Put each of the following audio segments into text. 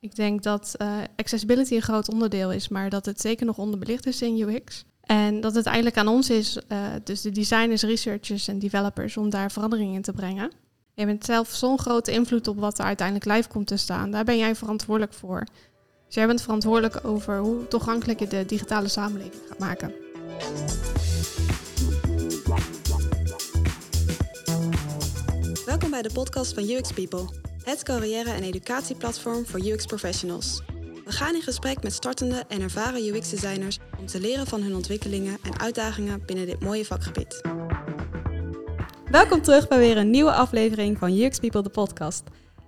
Ik denk dat uh, accessibility een groot onderdeel is, maar dat het zeker nog onderbelicht is in UX. En dat het eigenlijk aan ons is, uh, dus de designers, researchers en developers, om daar verandering in te brengen. Je bent zelf zo'n grote invloed op wat er uiteindelijk live komt te staan. Daar ben jij verantwoordelijk voor. Dus jij bent verantwoordelijk over hoe toegankelijk je de digitale samenleving gaat maken. Welkom bij de podcast van UX People, het carrière- en educatieplatform voor UX professionals. We gaan in gesprek met startende en ervaren UX-designers om te leren van hun ontwikkelingen en uitdagingen binnen dit mooie vakgebied. Welkom terug bij weer een nieuwe aflevering van UX People, de podcast.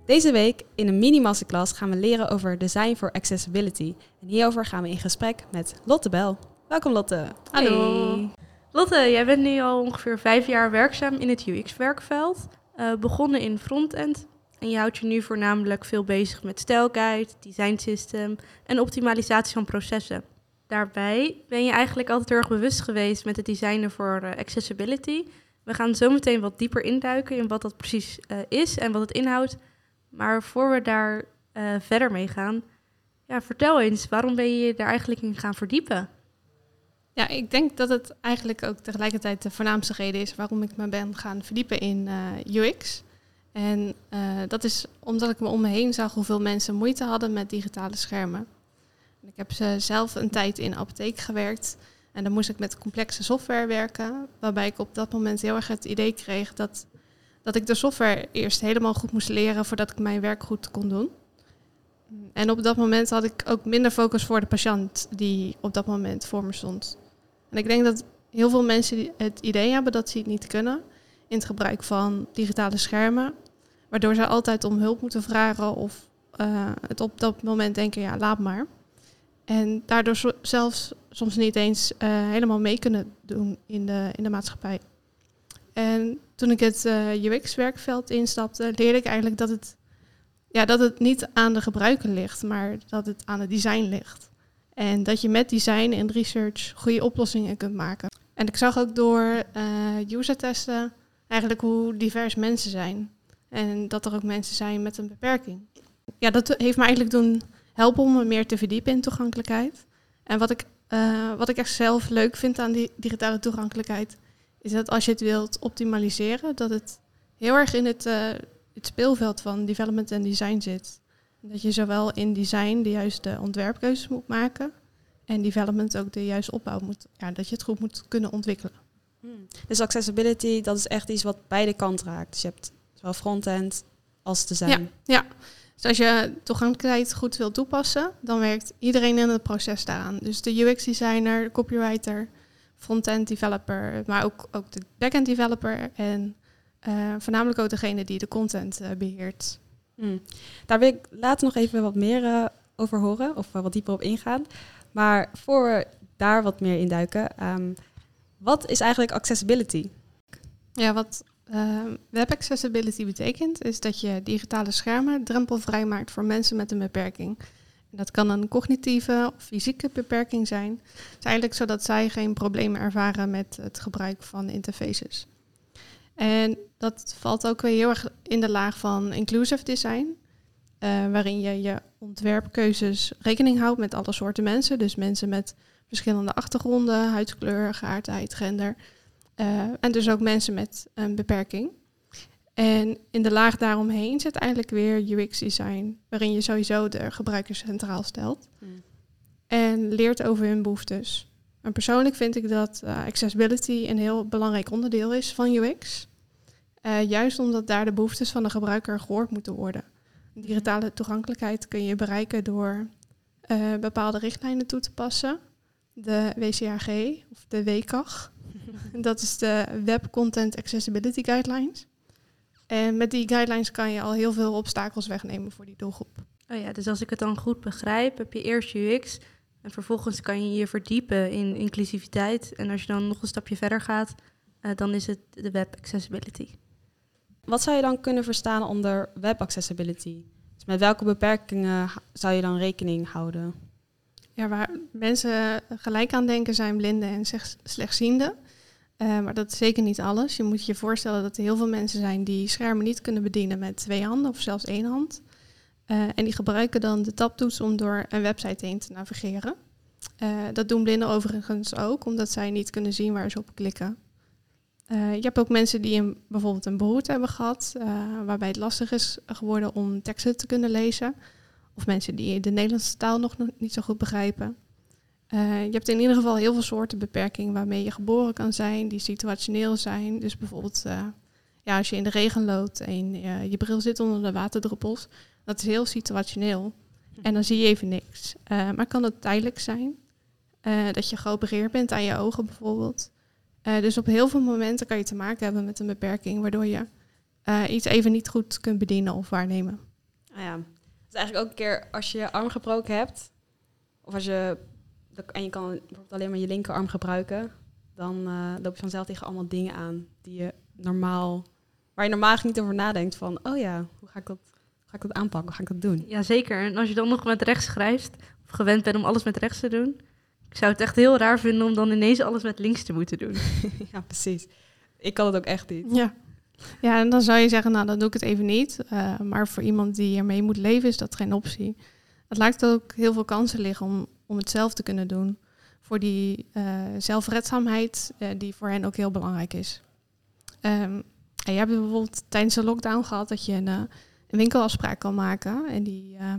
Deze week in een mini-masterclass gaan we leren over design for accessibility. En hierover gaan we in gesprek met Lotte Bel. Welkom Lotte. Hallo. Lotte, jij bent nu al ongeveer vijf jaar werkzaam in het UX-werkveld. Uh, begonnen in frontend. En je houdt je nu voornamelijk veel bezig met stijlguide, design system en optimalisatie van processen. Daarbij ben je eigenlijk altijd heel erg bewust geweest met het designen voor uh, accessibility. We gaan zo meteen wat dieper induiken in wat dat precies uh, is en wat het inhoudt. Maar voor we daar verder mee gaan, ja, vertel eens, waarom ben je daar eigenlijk in gaan verdiepen? Ja, ik denk dat het eigenlijk ook tegelijkertijd de voornaamste reden is waarom ik me ben gaan verdiepen in UX. En uh, dat is omdat ik me om me heen zag hoeveel mensen moeite hadden met digitale schermen. Ik heb zelf een tijd in apotheek gewerkt en dan moest ik met complexe software werken, waarbij ik op dat moment heel erg het idee kreeg dat, dat ik de software eerst helemaal goed moest leren voordat ik mijn werk goed kon doen. En op dat moment had ik ook minder focus voor de patiënt die op dat moment voor me stond. En ik denk dat heel veel mensen het idee hebben dat ze het niet kunnen in het gebruik van digitale schermen, waardoor ze altijd om hulp moeten vragen of uh, het op dat moment denken, ja, laat maar. En daardoor zelfs soms niet eens uh, helemaal mee kunnen doen in de, in de maatschappij. En toen ik het uh, UX-werkveld instapte, leerde ik eigenlijk dat het, ja, dat het niet aan de gebruiker ligt, maar dat het aan het design ligt. En dat je met design en research goede oplossingen kunt maken. En ik zag ook door user-testen eigenlijk hoe divers mensen zijn. En dat er ook mensen zijn met een beperking. Ja, dat heeft me eigenlijk doen helpen om me meer te verdiepen in toegankelijkheid. En wat ik, uh, wat ik echt zelf leuk vind aan die digitale toegankelijkheid, is dat als je het wilt optimaliseren, dat het heel erg in het, uh, het speelveld van development en design zit. Dat je zowel in design de juiste ontwerpkeuzes moet maken en development ook de juiste opbouw moet, ja, dat je het goed moet kunnen ontwikkelen. Hmm. Dus accessibility, dat is echt iets wat beide kanten raakt. Dus je hebt zowel frontend als design. Ja, ja. Dus als je toegankelijkheid goed wil toepassen, dan werkt iedereen in het proces daaraan. Dus de UX-designer, de copywriter, front-end developer, maar ook, ook de back-end developer en uh, voornamelijk ook degene die de content uh, beheert. Hmm. Daar wil ik later nog even wat meer uh, over horen of wat dieper op ingaan. Maar voor we daar wat meer in duiken, um, wat is eigenlijk accessibility? Ja, wat uh, web accessibility betekent, is dat je digitale schermen drempelvrij maakt voor mensen met een beperking. En dat kan een cognitieve of fysieke beperking zijn. Het is eigenlijk zodat zij geen problemen ervaren met het gebruik van interfaces. En dat valt ook weer heel erg in de laag van inclusive design. Uh, waarin je je ontwerpkeuzes rekening houdt met alle soorten mensen. Dus mensen met verschillende achtergronden, huidskleur, geaardheid, gender. Uh, en dus ook mensen met een beperking. En in de laag daaromheen zit eigenlijk weer UX-design, waarin je sowieso de gebruikers centraal stelt. Hmm. En leert over hun behoeftes. En persoonlijk vind ik dat uh, accessibility een heel belangrijk onderdeel is van UX. Uh, juist omdat daar de behoeftes van de gebruiker gehoord moeten worden. Digitale toegankelijkheid kun je bereiken door uh, bepaalde richtlijnen toe te passen. De WCAG of de WCAG. Dat is de Web Content Accessibility Guidelines. En met die guidelines kan je al heel veel obstakels wegnemen voor die doelgroep. Oh ja, dus als ik het dan goed begrijp, heb je eerst UX en vervolgens kan je je verdiepen in inclusiviteit. En als je dan nog een stapje verder gaat, uh, dan is het de web accessibility. Wat zou je dan kunnen verstaan onder web accessibility? Dus met welke beperkingen zou je dan rekening houden? Ja, waar mensen gelijk aan denken zijn blinden en slechtzienden. Uh, maar dat is zeker niet alles. Je moet je voorstellen dat er heel veel mensen zijn die schermen niet kunnen bedienen met twee handen of zelfs één hand. en die gebruiken dan de tabtoets om door een website heen te navigeren. dat doen blinden overigens ook, omdat zij niet kunnen zien waar ze op klikken. je hebt ook mensen die een, bijvoorbeeld een beroerte hebben gehad, waarbij het lastig is geworden om teksten te kunnen lezen. Of mensen die de Nederlandse taal nog niet zo goed begrijpen. Uh, je hebt in ieder geval heel veel soorten beperkingen waarmee je geboren kan zijn, die situationeel zijn. Dus bijvoorbeeld uh, ja, als je in de regen loopt en uh, je bril zit onder de waterdruppels, dat is heel situationeel. En dan zie je even niks. maar kan het tijdelijk zijn? dat je geopereerd bent aan je ogen bijvoorbeeld. dus op heel veel momenten kan je te maken hebben met een beperking, waardoor je iets even niet goed kunt bedienen of waarnemen. Ah ja, is eigenlijk ook een keer als je je arm gebroken hebt, of als je en je kan bijvoorbeeld alleen maar je linkerarm gebruiken, dan uh, loop je vanzelf tegen allemaal dingen aan die je normaal, waar je normaal niet over nadenkt van, oh ja, hoe ga ik dat, hoe ga ik dat aanpakken, hoe ga ik dat doen? Ja, zeker. En als je dan nog met rechts schrijft, of gewend bent om alles met rechts te doen, ik zou het echt heel raar vinden om dan ineens alles met links te moeten doen. ja, precies. Ik kan het ook echt niet. Ja. Ja, en dan zou je zeggen, nou dan doe ik het even niet. Uh, maar voor iemand die ermee moet leven, is dat geen optie. Het lijkt ook heel veel kansen liggen om, om het zelf te kunnen doen. Voor die uh, zelfredzaamheid, uh, die voor hen ook heel belangrijk is. Um, en je hebt bijvoorbeeld tijdens de lockdown gehad dat je een, een winkelafspraak kan maken. En die, uh,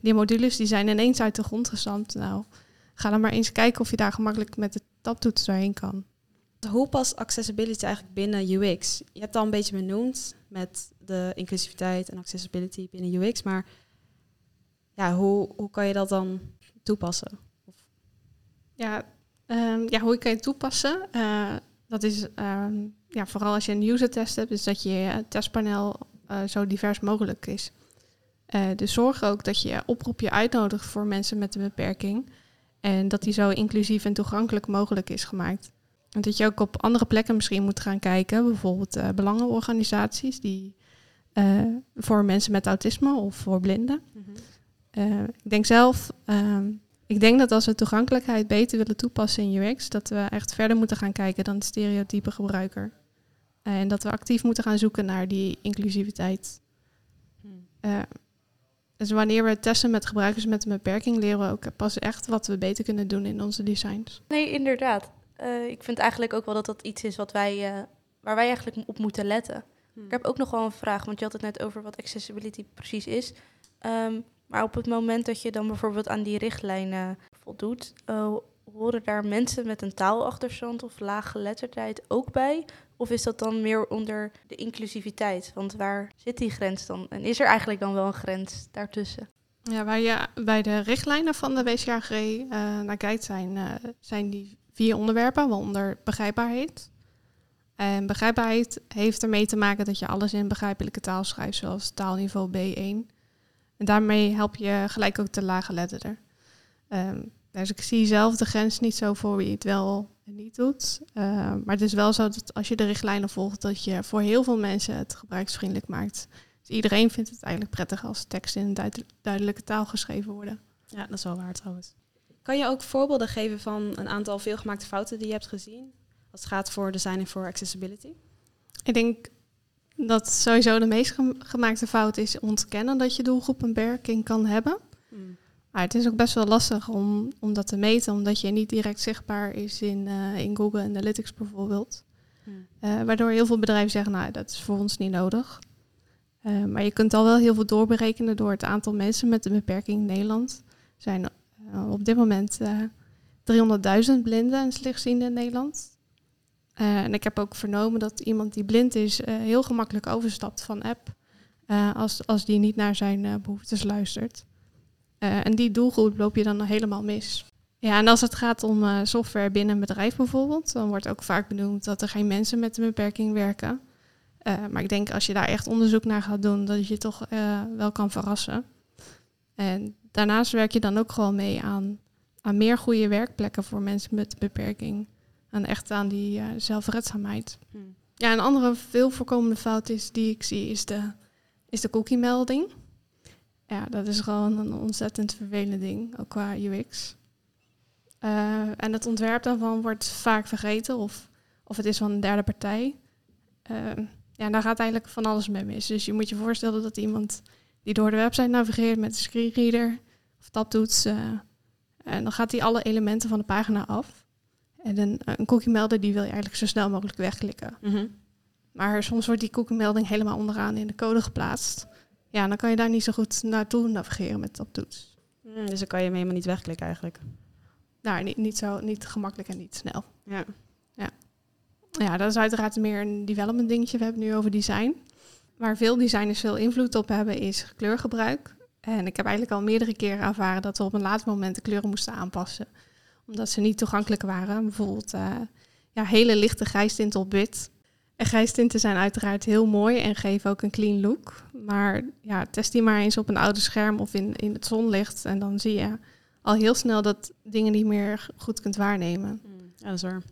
die modules die zijn ineens uit de grond gestampt. Nou, ga dan maar eens kijken of je daar gemakkelijk met de taptoets doorheen kan. Hoe past accessibility eigenlijk binnen UX? Je hebt al een beetje benoemd met de inclusiviteit en accessibility binnen UX, maar ja, hoe, hoe kan je dat dan toepassen? Ja, um, ja hoe kan je het toepassen? Uh, dat is um, ja, vooral als je een user test hebt, is dat je testpaneel uh, zo divers mogelijk is. Uh, dus zorg ook dat je oproepje uitnodigt voor mensen met een beperking. En dat die zo inclusief en toegankelijk mogelijk is gemaakt. En dat je ook op andere plekken misschien moet gaan kijken, bijvoorbeeld uh, belangenorganisaties die uh, voor mensen met autisme of voor blinden. Mm -hmm. Uh, ik denk zelf, um, ik denk dat als we toegankelijkheid beter willen toepassen in UX, dat we echt verder moeten gaan kijken dan de stereotype gebruiker. En dat we actief moeten gaan zoeken naar die inclusiviteit. Hmm. dus wanneer we testen met gebruikers met een beperking, leren we ook pas echt wat we beter kunnen doen in onze designs. Nee, inderdaad. Uh, ik vind eigenlijk ook wel dat dat iets is wat wij, uh, waar wij eigenlijk op moeten letten. Hmm. Ik heb ook nog wel een vraag, want je had het net over wat accessibility precies is. Um, maar op het moment dat je dan bijvoorbeeld aan die richtlijnen voldoet, uh, horen daar mensen met een taalachterstand of lage geletterdheid ook bij? Of is dat dan meer onder de inclusiviteit? Want waar zit die grens dan? En is er eigenlijk dan wel een grens daartussen? Ja, waar je bij de richtlijnen van de WCAG uh, naar kijkt, zijn, uh, zijn die vier onderwerpen, waaronder begrijpbaarheid. En begrijpbaarheid heeft ermee te maken dat je alles in begrijpelijke taal schrijft, zoals taalniveau B1. En daarmee help je gelijk ook de lage letterder. Um, dus ik zie zelf de grens niet zo voor wie het wel en niet doet. Uh, maar het is wel zo dat als je de richtlijnen volgt, dat je voor heel veel mensen het gebruiksvriendelijk maakt. Dus iedereen vindt het eigenlijk prettig als teksten in duid duidelijke taal geschreven worden. Ja, dat is wel waar trouwens. Kan je ook voorbeelden geven van een aantal veelgemaakte fouten die je hebt gezien? Als het gaat voor design en voor accessibility? Ik denk dat sowieso de meest gemaakte fout is ontkennen dat je doelgroep een beperking kan hebben. Hmm. Maar het is ook best wel lastig om, om dat te meten, omdat je niet direct zichtbaar is in, uh, in Google Analytics bijvoorbeeld. Hmm. Uh, waardoor heel veel bedrijven zeggen, nou, dat is voor ons niet nodig. Uh, maar je kunt al wel heel veel doorberekenen door het aantal mensen met een beperking in Nederland. Er zijn op dit moment 300.000 blinden en slechtzienden in Nederland. Uh, en ik heb ook vernomen dat iemand die blind is uh, heel gemakkelijk overstapt van app uh, als, als die niet naar zijn behoeftes luistert. en die doelgroep loop je dan helemaal mis. Ja, en als het gaat om software binnen een bedrijf bijvoorbeeld, dan wordt ook vaak benoemd dat er geen mensen met een beperking werken. maar ik denk als je daar echt onderzoek naar gaat doen, dat je toch wel kan verrassen. En daarnaast werk je dan ook gewoon mee aan, aan meer goede werkplekken voor mensen met een beperking. En echt aan die uh, zelfredzaamheid. Hmm. Ja, een andere veel voorkomende fout is die ik zie, is de, is de cookie-melding. Ja, dat is gewoon een ontzettend vervelend ding, ook qua UX. Uh, en het ontwerp daarvan wordt vaak vergeten of, of het is van een derde partij. Uh, ja, daar gaat eigenlijk van alles mee mis. Dus je moet je voorstellen dat iemand die door de website navigeert met de screenreader of tabtoets. eh, en dan gaat hij alle elementen van de pagina af. En een, een cookie melder die wil je eigenlijk zo snel mogelijk wegklikken. Mhm. Maar soms wordt die cookie melding helemaal onderaan in de code geplaatst. Ja, dan kan je daar niet zo goed naartoe navigeren met tabtoets. Mm, dus dan kan je hem helemaal niet wegklikken eigenlijk. Nou, niet, niet zo niet gemakkelijk en niet snel. Ja. Ja, dat is uiteraard meer een development dingetje. We hebben het nu over design. Waar veel designers veel invloed op hebben, is kleurgebruik. En ik heb eigenlijk al meerdere keren ervaren dat we op een laat moment de kleuren moesten aanpassen. Omdat ze niet toegankelijk waren. Bijvoorbeeld eh, ja, hele lichte grijstinten op wit. En grijstinten zijn uiteraard heel mooi en geven ook een clean look. Maar ja, test die maar eens op een oude scherm of in, in het zonlicht. En dan zie je al heel snel dat dingen niet meer goed kunt waarnemen. Mm, ja, dat is waar.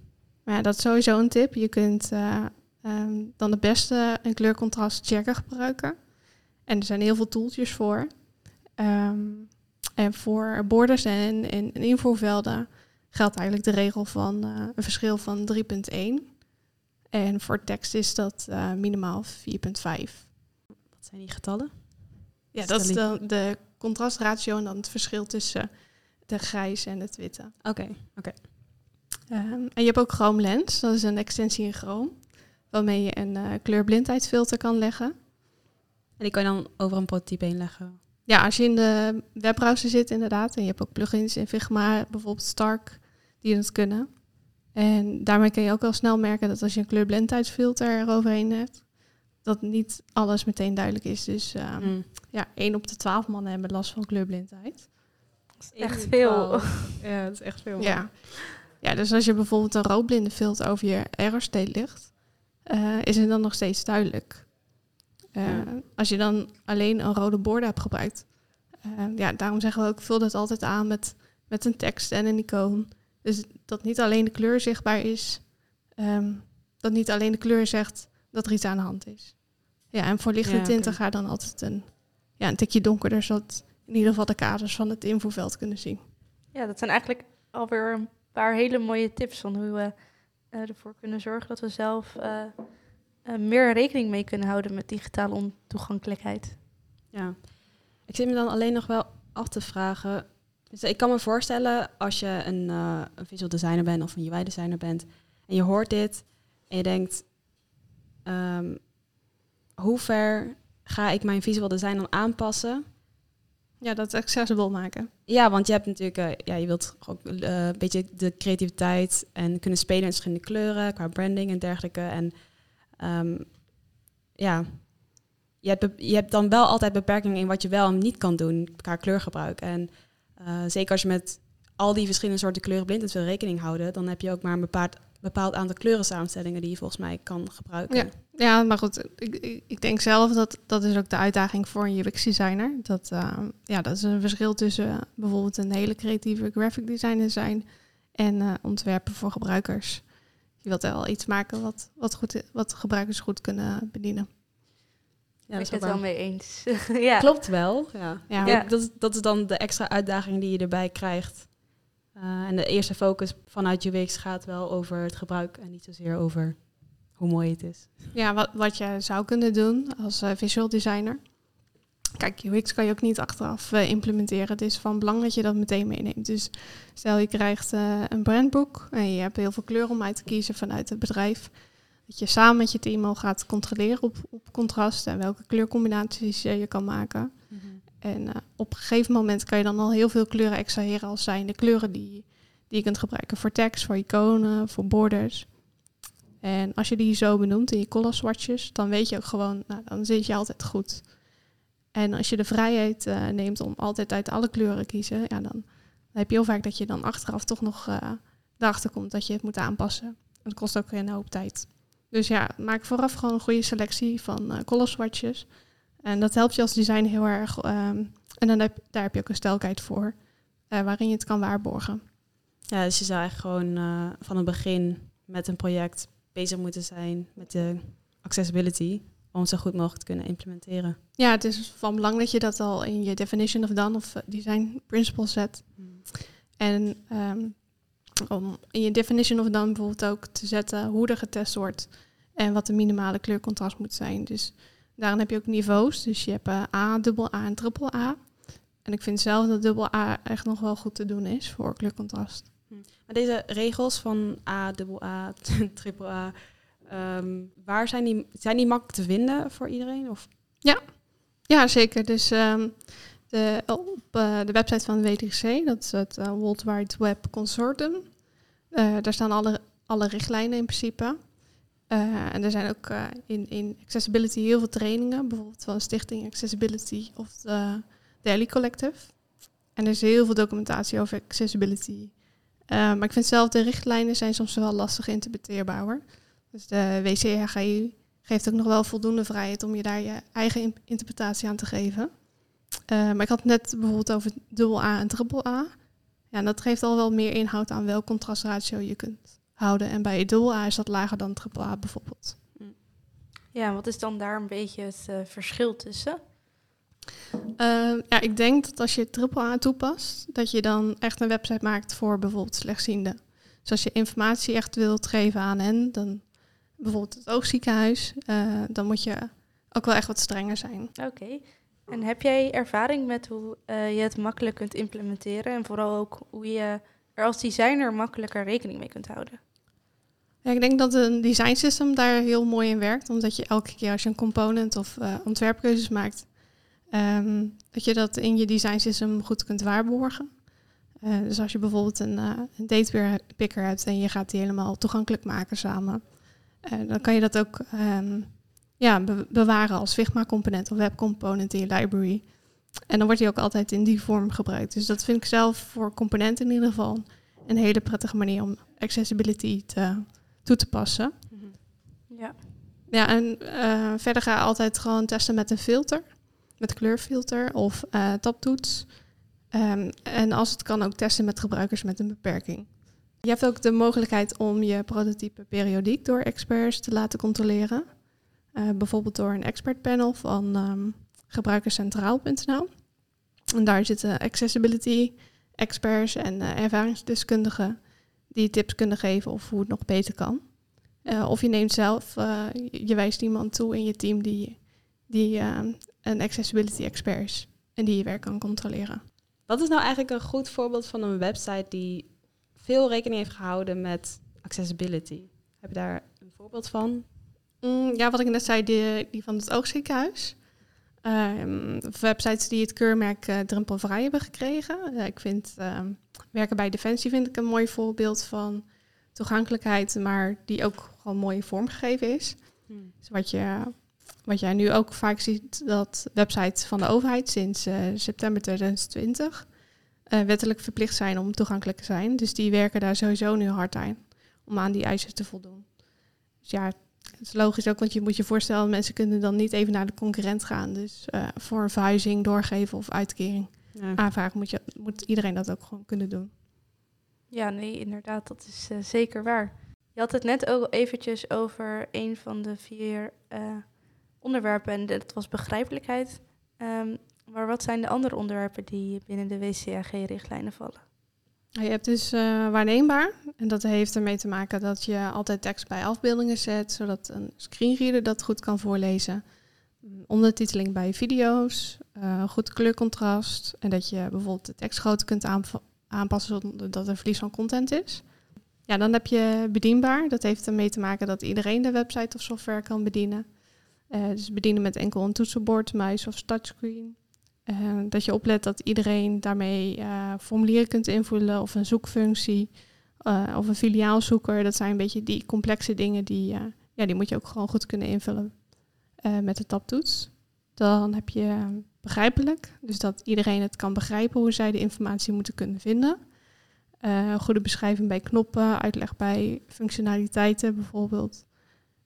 Maar ja, dat is sowieso een tip. Je kunt eh, ehm, dan het beste een kleurcontrast checker gebruiken. En er zijn heel veel tooltjes voor. Ehm, en voor borders en, en, en invoervelden geldt eigenlijk de regel van eh, een verschil van 3,1. En voor tekst is dat eh, minimaal 4,5. Wat zijn die getallen? Ja, dat is dan de contrastratio en dan het verschil tussen de grijs en het witte. Oké. Ehm, en je hebt ook Chrome Lens, dat is een extensie in Chrome, waarmee je een eh, kleurblindheidsfilter kan leggen. En die kan je dan over een prototype heen leggen. Ja, als je in de webbrowser zit inderdaad, en je hebt ook plugins in Figma, bijvoorbeeld Stark, die dat kunnen. En daarmee kun je ook al snel merken dat als je een kleurblindheidsfilter eroverheen hebt, dat niet alles meteen duidelijk is. Dus ehm, Mm. ja, 1 op de 12 mannen hebben last van kleurblindheid. Echt veel. Ja, dat is echt veel. Ja. ja, dus als je bijvoorbeeld een roodblinde filter over je state ligt, eh, is het dan nog steeds duidelijk. Eh, Ja. Als je dan alleen een rode borden hebt gebruikt, eh, ja, daarom zeggen we ook, vul dat altijd aan met, met een tekst en een icoon. Dus dat niet alleen de kleur zichtbaar is, ehm, dat niet alleen de kleur zegt dat er iets aan de hand is. Ja, en voor lichte Ja, tinten ga dan altijd een, ja, een tikje donkerder, zodat in ieder geval de kaders van het invoerveld kunnen zien. Ja, dat zijn eigenlijk alweer een paar hele mooie tips van hoe we eh, ervoor kunnen zorgen dat we zelf eh, eh, meer rekening mee kunnen houden met digitale ontoegankelijkheid. Ja. Ik zit me dan alleen nog wel af te vragen. Dus ik kan me voorstellen als je een, eh, een visual designer bent of een UI-designer bent en je hoort dit en je denkt, ehm, hoe ver ga ik mijn visual design dan aanpassen? Ja, dat accessible maken. Ja, want je hebt natuurlijk, eh, ja, je wilt ook eh, een beetje de creativiteit en kunnen spelen in verschillende kleuren qua branding en dergelijke. En ehm, ja, je hebt, je hebt dan wel altijd beperkingen in wat je wel en niet kan doen qua kleurgebruik. En eh, zeker als je met al die verschillende soorten kleuren blind wil rekening houden, dan heb je ook maar een bepaald, bepaald aantal kleurensamenstellingen die je volgens mij kan gebruiken. Ja. Ja, maar goed, ik, ik, denk zelf dat dat is ook de uitdaging voor een UX-designer. Dat, eh, ja, dat is een verschil tussen bijvoorbeeld een hele creatieve graphic designer zijn en eh, ontwerpen voor gebruikers. Je wilt wel iets maken wat, wat, goed, wat gebruikers goed kunnen bedienen. Ja, ben ik is het wel mee eens. ja. Klopt wel. Ja. Ja. Dat, is- dat is dan de extra uitdaging die je erbij krijgt. Eh, en de eerste focus vanuit UX gaat wel over het gebruik en niet zozeer over hoe mooi het is. Ja, wat, wat je zou kunnen doen als eh, visual designer. Kijk, UX kan je ook niet achteraf eh, implementeren. Het is van belang dat je dat meteen meeneemt. Dus stel je krijgt eh, een brandboek en je hebt heel veel kleuren om uit te kiezen vanuit het bedrijf. Dat je samen met je team al gaat controleren op, op contrast en welke kleurcombinaties je kan maken. En eh, op een gegeven moment kan je dan al heel veel kleuren extraheren als zijn de kleuren die, die je kunt gebruiken voor tekst, voor iconen, voor borders. En als je die zo benoemt in je color swatches, dan weet je ook gewoon, nou, dan zit je altijd goed. En als je de vrijheid eh, neemt om altijd uit alle kleuren te kiezen, ja, dan, dan heb je heel vaak dat je dan achteraf toch nog eh erachter komt dat je het moet aanpassen. En dat kost ook weer een hoop tijd. Dus ja, maak vooraf gewoon een goede selectie van eh color swatches. En dat helpt je als design heel erg. ehm, en dan heb, daar heb je ook een stelkheid voor, eh, waarin je het kan waarborgen. Ja, dus je zou eigenlijk gewoon eh, van het begin met een project bezig moeten zijn met de accessibility om zo goed mogelijk te kunnen implementeren. Ja, het is van belang dat je dat al in je definition of done of eh, design principles zet. En ehm, om in je definition of done bijvoorbeeld ook te zetten hoe er getest wordt en wat de minimale kleurcontrast moet zijn. Dus Daarin heb je ook niveaus. Dus je hebt uh, A, dubbel A en triple A. En ik vind zelf dat dubbel A echt nog wel goed te doen is voor kleurcontrast. Hm. Maar deze regels van A, dubbel A, triple A, ehm, waar zijn die, zijn die makkelijk te vinden voor iedereen? Of? Ja. ja, zeker. Dus um, de, op uh, de website van de W3C, dat is het uh, World Wide Web Consortium, uh, daar staan alle, alle richtlijnen in principe. en er zijn ook in, in accessibility heel veel trainingen, bijvoorbeeld van Stichting Accessibility of de Daily Collective. En er is heel veel documentatie over accessibility. maar ik vind zelf de richtlijnen zijn soms wel lastig interpreteerbaar hoor. Dus de WCHGI geeft ook nog wel voldoende vrijheid om je daar je eigen interpretatie aan te geven. Uh, maar ik had het net bijvoorbeeld over dubbel A en triple A. Ja, en dat geeft al wel meer inhoud aan welk contrastratio je kunt houden. En bij dubbel A is dat lager dan triple A bijvoorbeeld. Ja, wat is dan daar een beetje het uh, verschil tussen? Uh, ja, ik denk dat als je triple A toepast, dat je dan echt een website maakt voor bijvoorbeeld slechtzienden. Dus als je informatie echt wilt geven aan hen, dan bijvoorbeeld het oogziekenhuis, uh, dan moet je ook wel echt wat strenger zijn. Oké. Okay. En heb jij ervaring met hoe uh, je het makkelijk kunt implementeren en vooral ook hoe je er als designer makkelijker rekening mee kunt houden? Ja, ik denk dat een design system daar heel mooi in werkt, omdat je elke keer als je een component of uh, ontwerpkeuzes maakt, um, dat je dat in je design system goed kunt waarborgen. Uh, dus als je bijvoorbeeld een, uh, een hebt en je gaat die helemaal toegankelijk maken samen, dan kan je dat ook um, ja, be bewaren als Figma-component of web-component in je library. En dan wordt die ook altijd in die vorm gebruikt. Dus dat vind ik zelf voor componenten in ieder geval een hele prettige manier om accessibility te, toe te passen. Mm -hmm. Ja. Ja, en uh, verder ga je altijd gewoon testen met een filter, met kleurfilter of uh, taptoets. Um, en als het kan ook testen met gebruikers met een beperking. Je hebt ook de mogelijkheid om je prototype periodiek door experts te laten controleren. Uh, bijvoorbeeld door een expertpanel van um, gebruikerscentraal.nl. En daar zitten accessibility experts en uh, ervaringsdeskundigen die tips kunnen geven of hoe het nog beter kan. Uh, of je neemt zelf, je wijst iemand toe in je team die, die een accessibility expert is en die je werk kan controleren. Wat is nou eigenlijk een goed voorbeeld van een website die veel rekening heeft gehouden met accessibility? Heb je daar een voorbeeld van? Mm, ja, wat ik net zei, die, die van het oogziekenhuis. Um, websites die het keurmerk uh, drempelvrij hebben gekregen. Uh, ik vind uh, werken bij Defensie vind ik een mooi voorbeeld van toegankelijkheid, maar die ook gewoon mooi vormgegeven is. Hmm. Dus wat, je, wat jij nu ook vaak ziet, dat websites van de overheid sinds uh, september 2020 wettelijk verplicht zijn om toegankelijk te zijn. Dus die werken daar sowieso nu hard aan om aan die eisen te voldoen. Dus ja, het is logisch ook, want je moet je voorstellen, mensen kunnen dan niet even naar de concurrent gaan. Dus uh, voor een verhuizing, doorgeven of uitkering ja. aanvragen moet, je, moet iedereen dat ook gewoon kunnen doen. Ja, nee, inderdaad, dat is uh, zeker waar. Je had het net ook eventjes over een van de vier uh, onderwerpen en dat was begrijpelijkheid. Um, maar wat zijn de andere onderwerpen die binnen de WCAG-richtlijnen vallen? Je hebt dus uh, waarneembaar. En dat heeft ermee te maken dat je altijd tekst bij afbeeldingen zet, zodat een screenreader dat goed kan voorlezen. Ondertiteling bij video's, uh, goed kleurcontrast. En dat je bijvoorbeeld de tekstgrootte kunt aanpassen zonder dat er verlies van content is. Ja, dan heb je bedienbaar. Dat heeft ermee te maken dat iedereen de website of software kan bedienen. Uh, dus bedienen met enkel een toetsenbord, muis of touchscreen. Uh, dat je oplet dat iedereen daarmee uh, formulieren kunt invullen of een zoekfunctie uh, of een filiaalzoeker. Dat zijn een beetje die complexe dingen die, ja, die moet je ook gewoon goed kunnen invullen met de tabtoets. Dan heb je begrijpelijk, dus dat iedereen het kan begrijpen hoe zij de informatie moeten kunnen vinden. goede beschrijving bij knoppen, uitleg bij functionaliteiten bijvoorbeeld.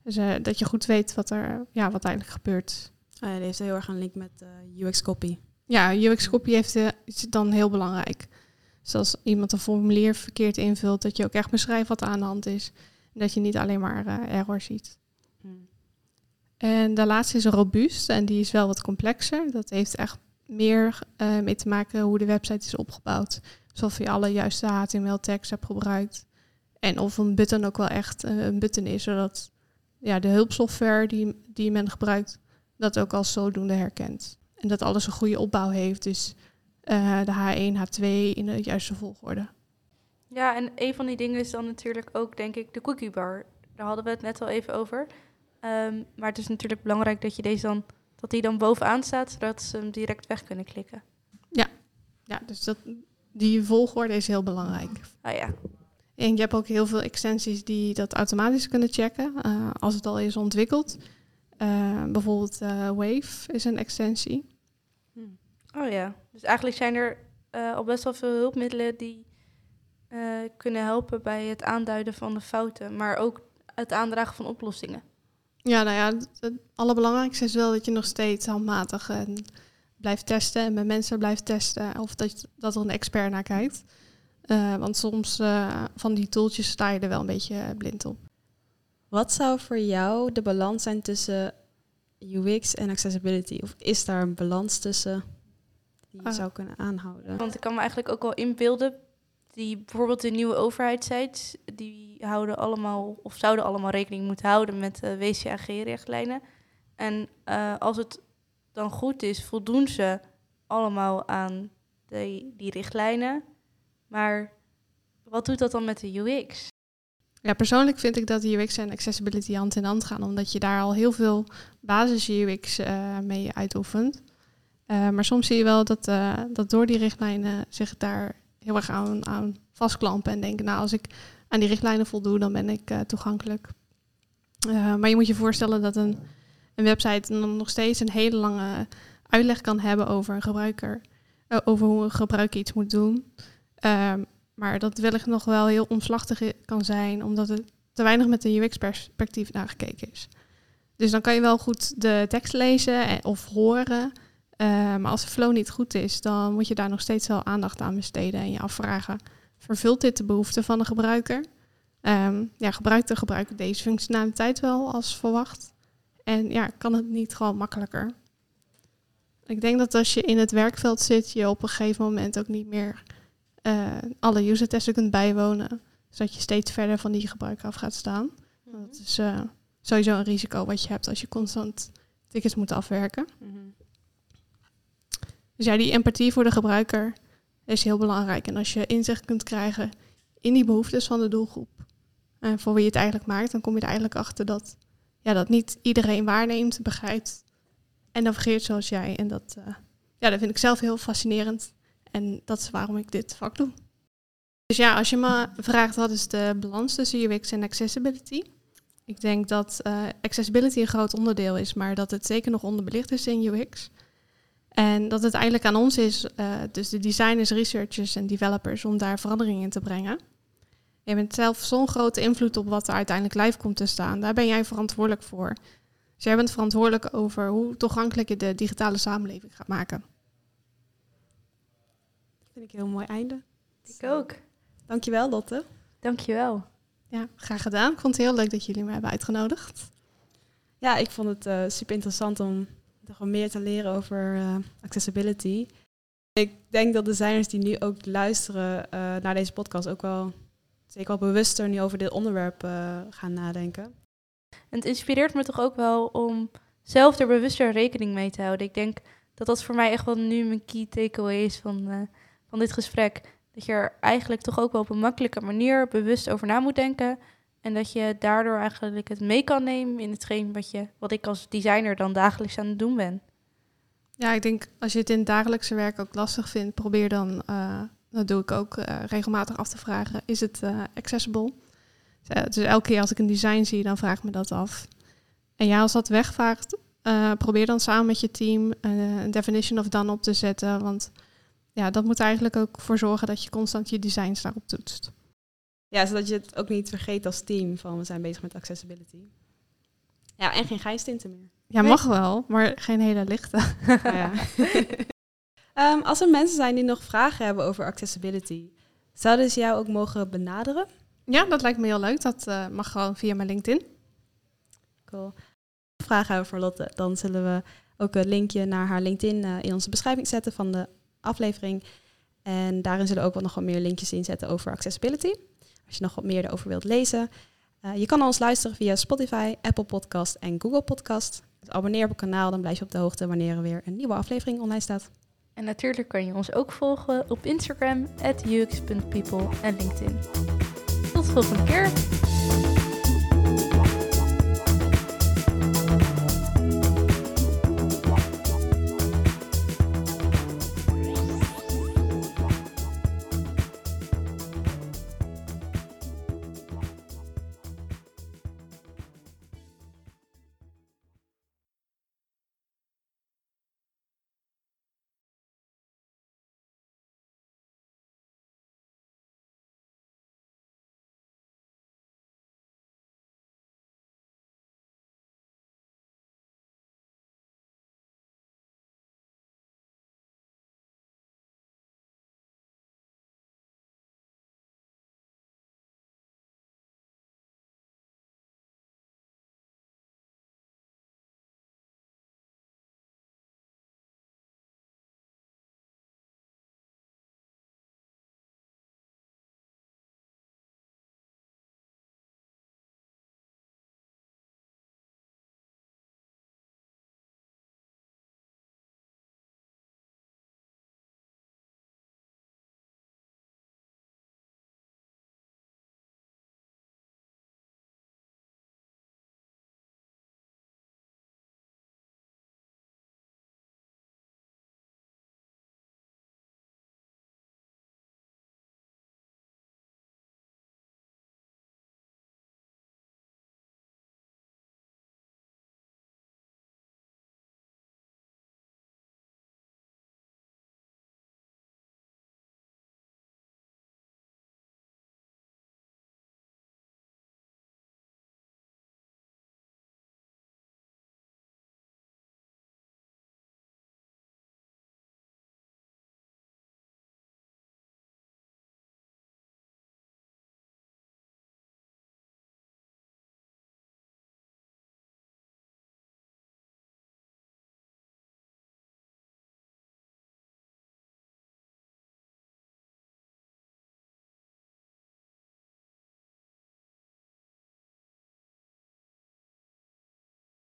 Dus dat je goed weet wat er ja, wat eigenlijk gebeurt. Oh die heeft heel erg een link met UX copy. Ja, UX-copy heeft, uh, is dan heel belangrijk. Dus als iemand een formulier verkeerd invult, dat je ook echt beschrijft wat er aan de hand is. En dat je niet alleen maar uh, error ziet. Hmm. En de laatste is robuust en die is wel wat complexer. Dat heeft echt meer uh, mee te maken hoe de website is opgebouwd. Dus of je alle juiste HTML-tekst hebt gebruikt. En of een button ook wel echt een button is, zodat ja, de hulpsoftware die, die men gebruikt dat ook als zodoende herkent. En dat alles een goede opbouw heeft. Dus eh, de H1, H2 in de juiste volgorde. Ja, en een van die dingen is dan natuurlijk ook, denk ik, de cookie bar. Daar hadden we het net al even over. Ehm, maar het is natuurlijk belangrijk dat je deze dan, dat die dan bovenaan staat, zodat ze hem direct weg kunnen klikken. Ja, dus dat, die volgorde is heel belangrijk. Ah ja, En je hebt ook heel veel extensies die dat automatisch kunnen checken eh, als het al is ontwikkeld. Eh, bijvoorbeeld eh, Wave is een extensie. oh ja. Dus eigenlijk zijn er eh, al best wel veel hulpmiddelen die kunnen helpen bij het aanduiden van de fouten, maar ook het aandragen van oplossingen. Ja, nou ja, het, allerbelangrijkste is wel dat je nog steeds handmatig blijft testen en met mensen blijft testen of dat, dat er een expert naar kijkt. Want soms van die tooltjes sta je er wel een beetje blind op. Wat zou voor jou de balans zijn tussen UX en accessibility? Of is daar een balans tussen die je Ah. zou kunnen aanhouden? Want ik kan me eigenlijk ook wel inbeelden, die bijvoorbeeld de nieuwe overheidssites, die houden allemaal, of zouden allemaal rekening moeten houden met de WCAG-richtlijnen. En eh, als het dan goed is, voldoen ze allemaal aan de, die richtlijnen. Maar wat doet dat dan met de UX? Ja, persoonlijk vind ik dat UX en accessibility hand in hand gaan, omdat je daar al heel veel basis UX eh, mee uitoefent. Eh, maar soms zie je wel dat, eh, dat door die richtlijnen zich daar heel erg aan, aan vastklampen en denken, nou als ik aan die richtlijnen voldoe, dan ben ik toegankelijk. Maar je moet je voorstellen dat een, een website nog steeds een hele lange uitleg kan hebben over een gebruiker, over hoe een gebruiker iets moet doen. Ehm, maar dat wellicht nog wel heel omslachtig kan zijn, omdat er te weinig met een UX-perspectief naar gekeken is. Dus dan kan je wel goed de tekst lezen en- of horen. eh, maar als de flow niet goed is, dan moet je daar nog steeds wel aandacht aan besteden en je afvragen: vervult dit de behoeften van de gebruiker? Ehm, ja, gebruikt de gebruiker deze functionaliteit wel als verwacht? En ja, kan het niet gewoon makkelijker? Ik denk dat als je in het werkveld zit, je op een gegeven moment ook niet meer eh, alle user-testen kunt bijwonen. Zodat je steeds verder van die gebruiker af gaat staan. Dat is eh, sowieso een risico wat je hebt als je constant tickets moet afwerken. Mhm. Dus ja, die empathie voor de gebruiker is heel belangrijk. En als je inzicht kunt krijgen in die behoeftes van de doelgroep en voor wie je het eigenlijk maakt, dan kom je er eigenlijk achter dat, ja, dat niet iedereen waarneemt, begrijpt en navigeert zoals jij. En dat, eh, ja, dat vind ik zelf heel fascinerend. En dat is waarom ik dit vak doe. Dus ja, als je me vraagt wat is de balans tussen UX en accessibility. Ik denk dat eh, accessibility een groot onderdeel is, maar dat het zeker nog onderbelicht is in UX. En dat het eigenlijk aan ons is, eh, dus de designers, researchers en developers, om daar verandering in te brengen. Je bent zelf zo'n grote invloed op wat er uiteindelijk live komt te staan. Daar ben jij verantwoordelijk voor. Dus jij bent verantwoordelijk over hoe toegankelijk je de digitale samenleving gaat maken. Vind ik een heel mooi einde. Ik ook. Dankjewel, Lotte. Dankjewel. Ja, graag gedaan. Ik vond het heel leuk dat jullie me hebben uitgenodigd. Ja, ik vond het eh, super interessant om nog wat meer te leren over eh, accessibility. Ik denk dat designers die nu ook luisteren eh, naar deze podcast ook wel zeker wel bewuster nu over dit onderwerp gaan nadenken. En het inspireert me toch ook wel om zelf er bewuster rekening mee te houden. Ik denk dat dat voor mij echt wel nu mijn key takeaway is van, van dit gesprek. Dat je er eigenlijk toch ook wel op een makkelijke manier bewust over na moet denken. En dat je daardoor eigenlijk het mee kan nemen in hetgeen wat, je, wat ik als designer dan dagelijks aan het doen ben. Ja, ik denk als je het in het dagelijkse werk ook lastig vindt, probeer dan, eh, dat doe ik ook, eh, regelmatig af te vragen, is het eh, accessible? Dus, elke keer als ik een design zie, dan vraag ik me dat af. En ja, als dat wegvaagt, probeer dan samen met je team een definition of done op te zetten. Want ja, dat moet eigenlijk ook voor zorgen dat je constant je designs daarop toetst. Ja, zodat je het ook niet vergeet als team van we zijn bezig met accessibility. Ja, en geen gijstinten meer. Ja, mag wel, maar geen hele lichte. Ja. Ehm, als er mensen zijn die nog vragen hebben over accessibility, zouden ze jou ook mogen benaderen? Ja, dat lijkt me heel leuk. Dat eh, mag gewoon via mijn LinkedIn. Cool. Vragen hebben voor Lotte, dan zullen we ook een linkje naar haar LinkedIn eh, in onze beschrijving zetten van de aflevering. En daarin zullen ook wel nog wat meer linkjes inzetten over accessibility. Als je nog wat meer erover wilt lezen. Eh, je kan ons luisteren via Spotify, Apple Podcast en Google Podcast. Dus abonneer op het kanaal, dan blijf je op de hoogte wanneer er weer een nieuwe aflevering online staat. En natuurlijk kan je ons ook volgen op Instagram, ux.people en LinkedIn. Tot de volgende keer!